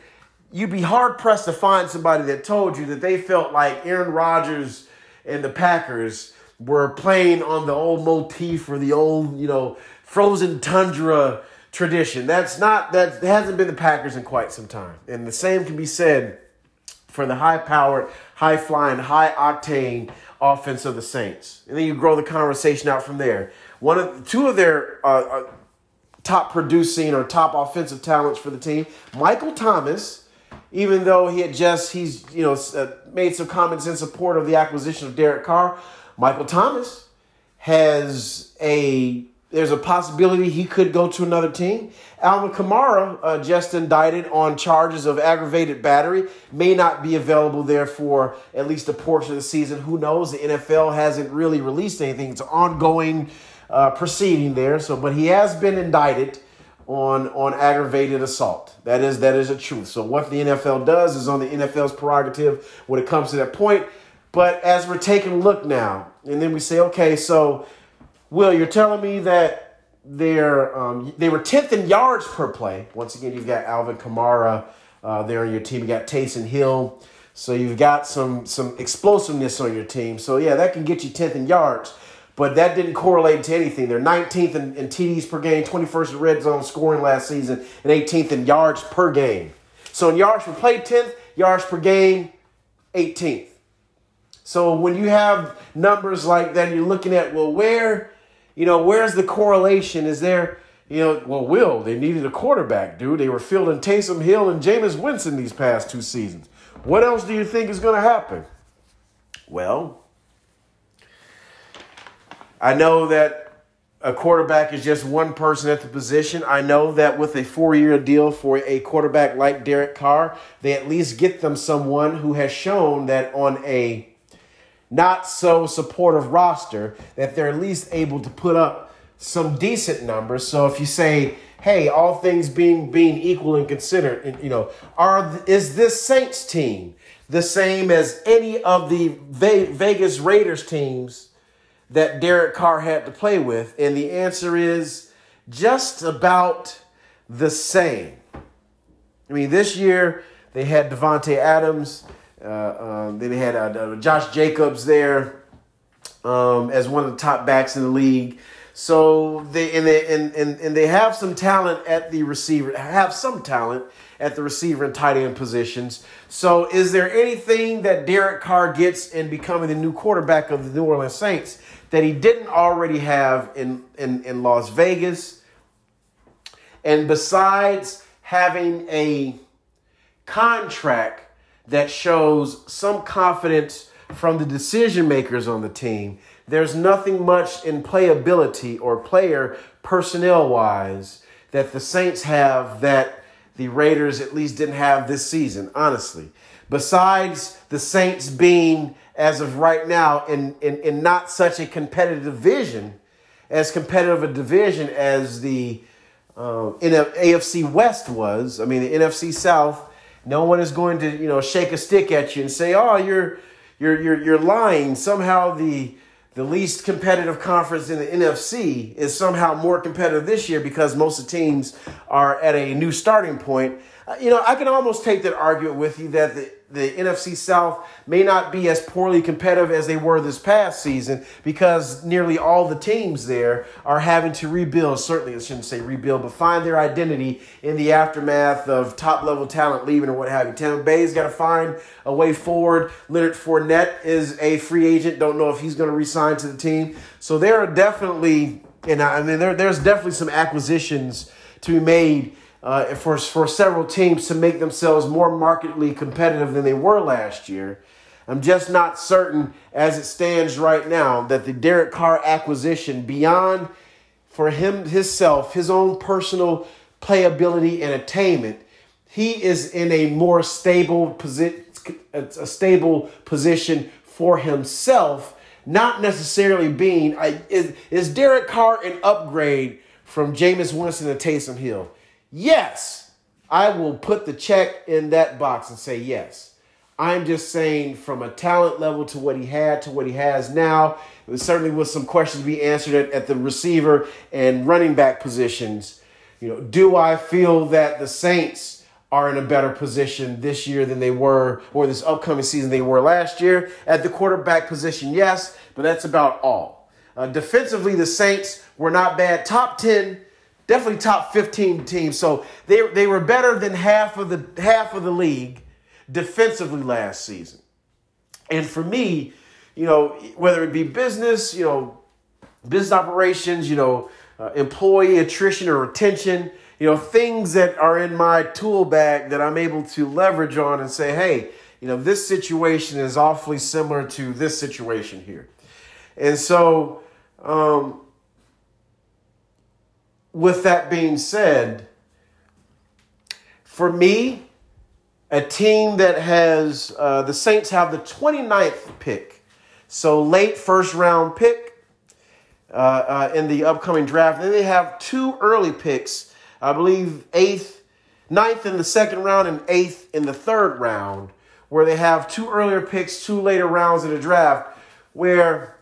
you'd be hard pressed to find somebody that told you that they felt like Aaron Rodgers and the Packers were playing on the old motif or the old, you know, frozen tundra tradition. That's not that hasn't been the Packers in quite some time. And the same can be said for the high powered, high flying, high octane offense of the Saints. And then you grow the conversation out from there. One of two of their uh, uh, top producing or top offensive talents for the team, Michael Thomas. Even though he had just he's you know uh, made some comments in support of the acquisition of Derek Carr, Michael Thomas has a there's a possibility he could go to another team. Alvin Kamara, uh, just indicted on charges of aggravated battery, may not be available there for at least a portion of the season. Who knows? The NFL hasn't really released anything. It's ongoing uh, proceeding there. So, but he has been indicted on on aggravated assault. That is that is a truth. So, what the NFL does is on the NFL's prerogative when it comes to that point. But as we're taking a look now, and then we say, okay, so Will, you're telling me that they're um, they were tenth in yards per play. Once again, you've got Alvin Kamara uh, there on your team. You got Taysom Hill, so you've got some some explosiveness on your team. So yeah, that can get you tenth in yards. But that didn't correlate to anything. They're 19th in, in TDs per game, 21st in red zone scoring last season, and 18th in yards per game. So in yards per play, 10th, yards per game, 18th. So when you have numbers like that, you're looking at, well, where you know, where's the correlation? Is there, you know, well, Will, they needed a quarterback, dude. They were fielding Taysom Hill and Jameis Winston these past two seasons. What else do you think is going to happen? Well, I know that a quarterback is just one person at the position. I know that with a four year deal for a quarterback like Derek Carr, they at least get them someone who has shown that on a not so supportive roster that they're at least able to put up some decent numbers. So if you say, hey, all things being being equal and considered, you know, are is this Saints team the same as any of the Vegas Raiders teams that Derek Carr had to play with? And the answer is just about the same. I mean, this year they had Davante Adams. Uh, um, then they had uh, uh, Josh Jacobs there um, as one of the top backs in the league. So they and they and, and, and they have some talent at the receiver, have some talent at the receiver and tight end positions. So is there anything that Derek Carr gets in becoming the new quarterback of the New Orleans Saints that he didn't already have in, in, in Las Vegas? And besides having a contract that shows some confidence from the decision makers on the team. There's nothing much in playability or player personnel wise that the Saints have that the Raiders at least didn't have this season, honestly. Besides the Saints being, as of right now, in, in, in not such a competitive division, as competitive a division as the uh, AFC West was. I mean, the NFC South no one is going to, you know, shake a stick at you and say, "Oh, you're you're you're you're lying." Somehow the the least competitive conference in the NFC is somehow more competitive this year because most of the teams are at a new starting point. Uh, you know, I can almost take that argument with you that the the NFC South may not be as poorly competitive as they were this past season because nearly all the teams there are having to rebuild. Certainly, I shouldn't say rebuild, but find their identity in the aftermath of top level talent leaving or what have you. Tampa Bay's got to find a way forward. Leonard Fournette is a free agent. Don't know if he's going to resign to the team. So there are definitely, and I mean, there, there's definitely some acquisitions to be made uh, for, for several teams to make themselves more markedly competitive than they were last year. I'm just not certain as it stands right now that the Derek Carr acquisition, beyond for him himself, his own personal playability and attainment, he is in a more stable position, a stable position for himself, not necessarily being. Is, is Derek Carr an upgrade from Jameis Winston to Taysom Hill? Yes, I will put the check in that box and say yes. I'm just saying from a talent level to what he had to what he has now, certainly with some questions to be answered at, at the receiver and running back positions. You know, do I feel that the Saints are in a better position this year than they were, or this upcoming season they were last year? At the quarterback position, yes, but that's about all. Uh, defensively, the Saints were not bad. Top 10 definitely top 15 teams. So they, they were better than half of the half of the league defensively last season. And for me, you know, whether it be business, you know, business operations, you know, uh, employee attrition or retention, you know, things that are in my tool bag that I'm able to leverage on and say, hey, you know, this situation is awfully similar to this situation here. And so, um, with that being said, for me, a team that has uh, the Saints have the 29th pick, so late first round pick uh, uh, in the upcoming draft. Then they have two early picks, I believe eighth, ninth in the second round and eighth in the third round, where they have two earlier picks, two later rounds in the draft. Where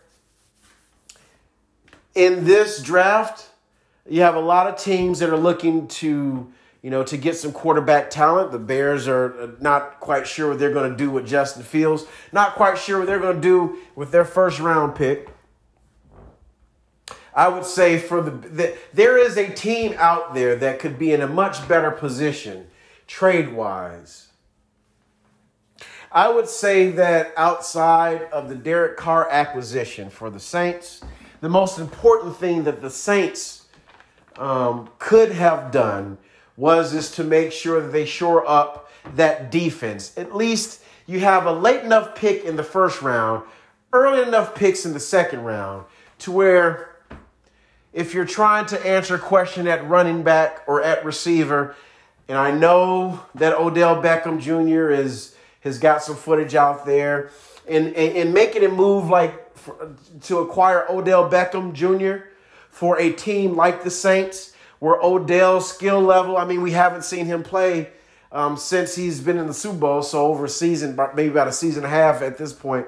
in this draft, you have a lot of teams that are looking to, you know, to get some quarterback talent. The Bears are uh, not quite sure what they're going to do with Justin Fields. Not quite sure what they're going to do with their first round pick. I would say for the, the there is a team out there that could be in a much better position trade wise. I would say that outside of the Derek Carr acquisition for the Saints, the most important thing that the Saints um, could have done was is to make sure that they shore up that defense. At least you have a late enough pick in the first round, early enough picks in the second round to where if you're trying to answer a question at running back or at receiver, and I know that Odell Beckham Jr. is has got some footage out there, and and, and making a move like for, to acquire Odell Beckham Jr for a team like the Saints, where Odell's skill level, I mean, we haven't seen him play um, since he's been in the Super Bowl, so over a season, maybe about a season and a half at this point.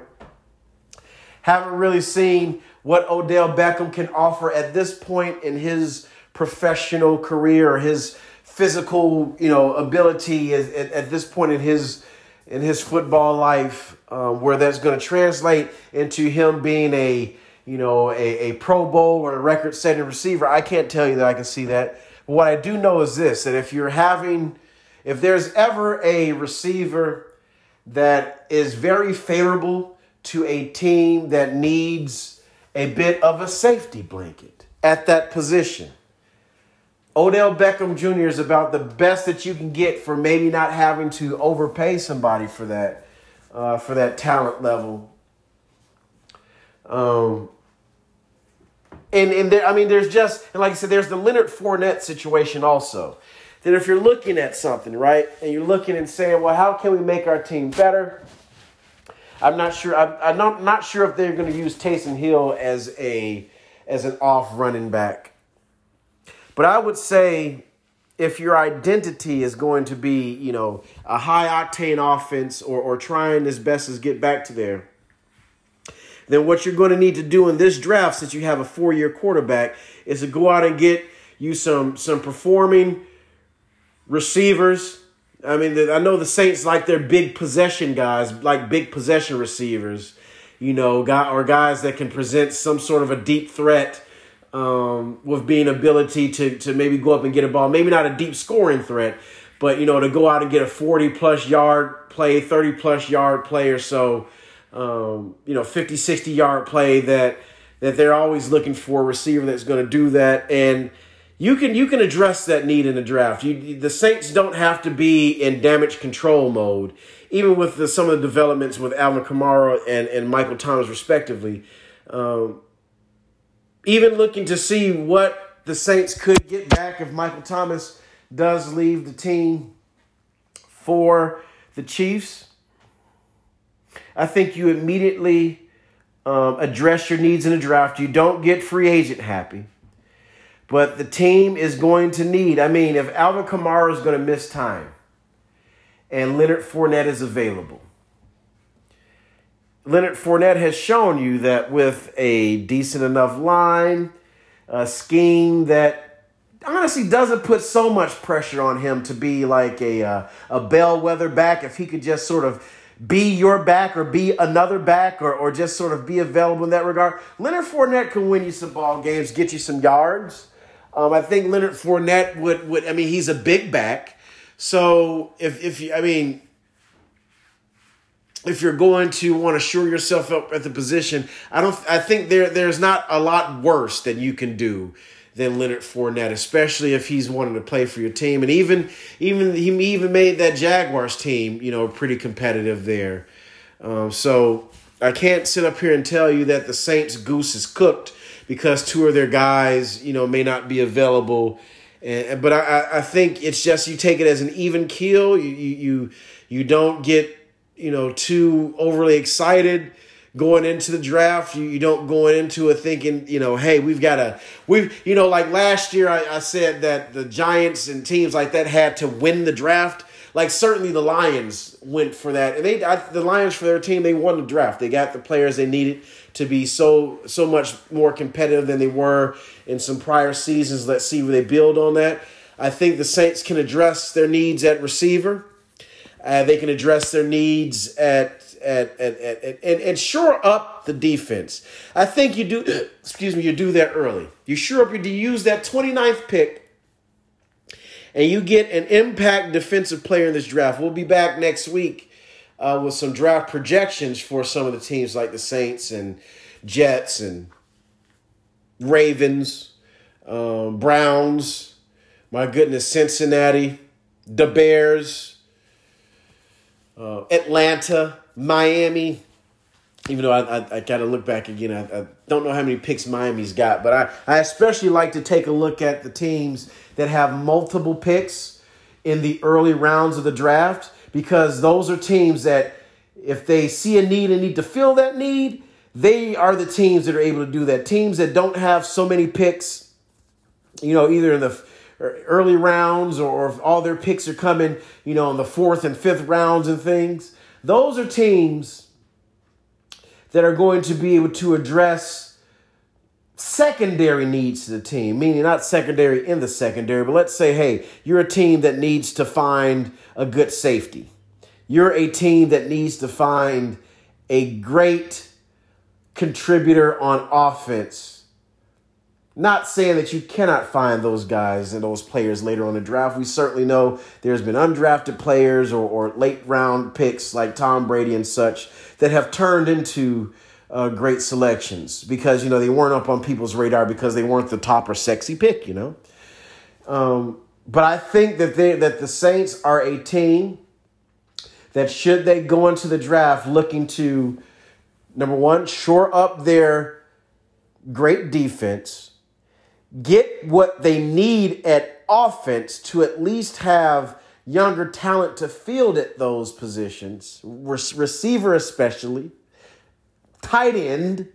Haven't really seen what Odell Beckham can offer at this point in his professional career his physical, you know, ability at, at, at this point in his in his football life, um, where that's going to translate into him being a you know, a, a Pro Bowl or a record setting receiver. I can't tell you that I can see that. But what I do know is this that if you're having, if there's ever a receiver that is very favorable to a team that needs a bit of a safety blanket at that position, Odell Beckham Jr. is about the best that you can get for maybe not having to overpay somebody for that, uh, for that talent level. Um, and and there, I mean, there's just and like I said, there's the Leonard Fournette situation also. That if you're looking at something right, and you're looking and saying, well, how can we make our team better? I'm not sure. I'm, I'm not, not sure if they're going to use Taysom Hill as a as an off running back. But I would say if your identity is going to be, you know, a high octane offense or, or trying as best as get back to there, then what you're going to need to do in this draft, since you have a four year quarterback, is to go out and get you some some performing receivers, I mean, I know the Saints like their big possession guys, like big possession receivers, you know, guy or guys that can present some sort of a deep threat um, with being ability to to maybe go up and get a ball. Maybe not a deep scoring threat, but you know, to go out and get a forty plus yard play, thirty plus yard play or so, um, you know, 50, 60 yard play that that they're always looking for a receiver that's going to do that and you can you can address that need in the draft. You, the Saints don't have to be in damage control mode, even with the, some of the developments with Alvin Kamara and, and Michael Thomas respectively. Um, even looking to see what the Saints could get back if Michael Thomas does leave the team for the Chiefs. I think you immediately um, address your needs in the draft. You don't get free agent happy. But the team is going to need, I mean, if Alvin Kamara is going to miss time and Leonard Fournette is available, Leonard Fournette has shown you that with a decent enough line, a scheme that honestly doesn't put so much pressure on him to be like a, uh, a bellwether back, if he could just sort of be your back or be another back or, or just sort of be available in that regard. Leonard Fournette can win you some ball games, get you some yards. Um, I think Leonard Fournette would would I mean he's a big back, so if if you I mean if you're going to want to shore yourself up at the position, I don't I think there there's not a lot worse that you can do than Leonard Fournette, especially if he's wanting to play for your team. And even even he even made that Jaguars team, you know, pretty competitive there. Um, so I can't sit up here and tell you that the Saints goose is cooked because two of their guys, you know, may not be available. And, but I, I think it's just you take it as an even keel. You you you don't get you know too overly excited going into the draft. You, you don't go into it thinking, you know, hey, we've got to, we've, you know, like last year I, I said that the Giants and teams like that had to win the draft. Like certainly the Lions went for that, and they I, the Lions for their team they won the draft. They got the players they needed to be so so much more competitive than they were in some prior seasons. Let's see where they build on that. I think the Saints can address their needs at receiver. Uh, they can address their needs at at, at, at and, and shore up the defense. I think you do excuse me, you do that early. You shore up you use that 29th pick and you get an impact defensive player in this draft. We'll be back next week uh, with some draft projections for some of the teams like the Saints and Jets and Ravens, um, Browns, my goodness, Cincinnati, the Bears, uh, Atlanta, Miami. Even though I, I, I got to look back again, I, I don't know how many picks Miami's got, but I, I especially like to take a look at the teams that have multiple picks in the early rounds of the draft because those are teams that if they see a need and need to fill that need, they are the teams that are able to do that. Teams that don't have so many picks, you know, either in the er, early rounds or if all their picks are coming, you know, in the fourth and fifth rounds and things. Those are teams that are going to be able to address secondary needs to the team, meaning not secondary in the secondary, but let's say, hey, you're a team that needs to find a good safety. You're a team that needs to find a great contributor on offense. Not saying that you cannot find those guys and those players later on the draft. We certainly know there's been undrafted players or, or late round picks like Tom Brady and such that have turned into uh, great selections because you know they weren't up on people's radar because they weren't the top or sexy pick. You know, um, but I think that they that the Saints are a team that should they go into the draft looking to number one shore up their great defense, get what they need at offense to at least have younger talent to field at those positions, receiver especially, tight end.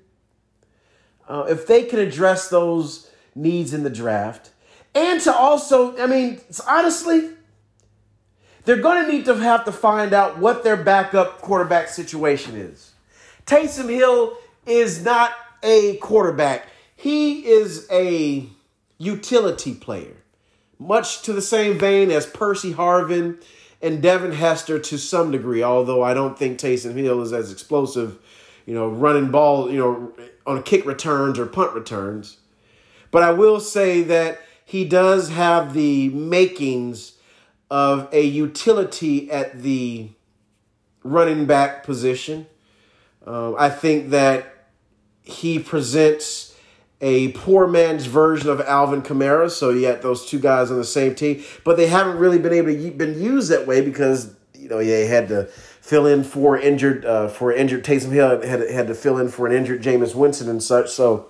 Uh, if they can address those needs in the draft, and to also, I mean, honestly, they're going to need to have to find out what their backup quarterback situation is. Taysom Hill is not a quarterback. He is a utility player, much to the same vein as Percy Harvin and Devin Hester to some degree, although I don't think Taysom Hill is as explosive, you know, running ball, you know, on kick returns or punt returns. But I will say that he does have the makings of a utility at the running back position. Um, I think that he presents a poor man's version of Alvin Kamara. So yet those two guys on the same team, but they haven't really been able to been used that way because you know they had to fill in for injured uh, for injured Taysom Hill had had to fill in for an injured Jameis Winston and such. So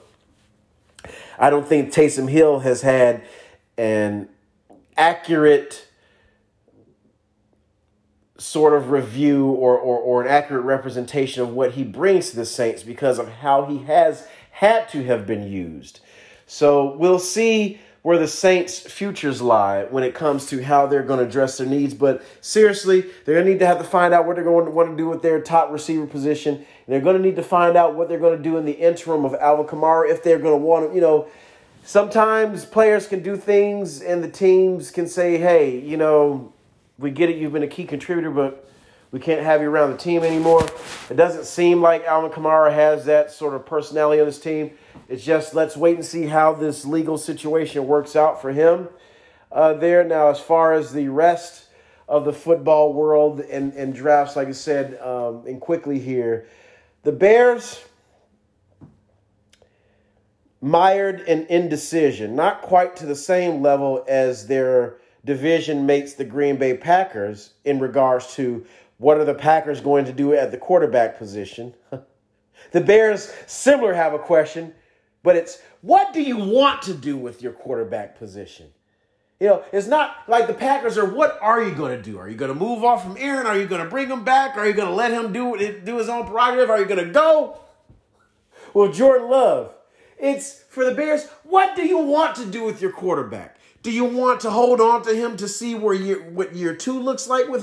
I don't think Taysom Hill has had an accurate sort of review or, or, or an accurate representation of what he brings to the Saints because of how he has had to have been used. So we'll see where the Saints' futures lie when it comes to how they're going to address their needs. But seriously, they're going to need to have to find out what they're going to want to do with their top receiver position. And they're going to need to find out what they're going to do in the interim of Alvin Kamara if they're going to want to, you know, sometimes players can do things and the teams can say, hey, you know, we get it, you've been a key contributor, but we can't have you around the team anymore. It doesn't seem like Alvin Kamara has that sort of personality on his team. It's just let's wait and see how this legal situation works out for him uh, there. Now, as far as the rest of the football world and, and drafts, like I said, um, and quickly here, the Bears mired in indecision, not quite to the same level as their division mates the Green Bay Packers in regards to what are the Packers going to do at the quarterback position. the Bears similar have a question, but it's what do you want to do with your quarterback position? You know, it's not like the Packers are. What are you going to do? Are you going to move off from Aaron? Are you going to bring him back? Are you going to let him do do his own prerogative? Are you going to go? Well, Jordan Love, it's for the Bears. What do you want to do with your quarterback? Do you want to hold on to him to see where year, what year two looks like with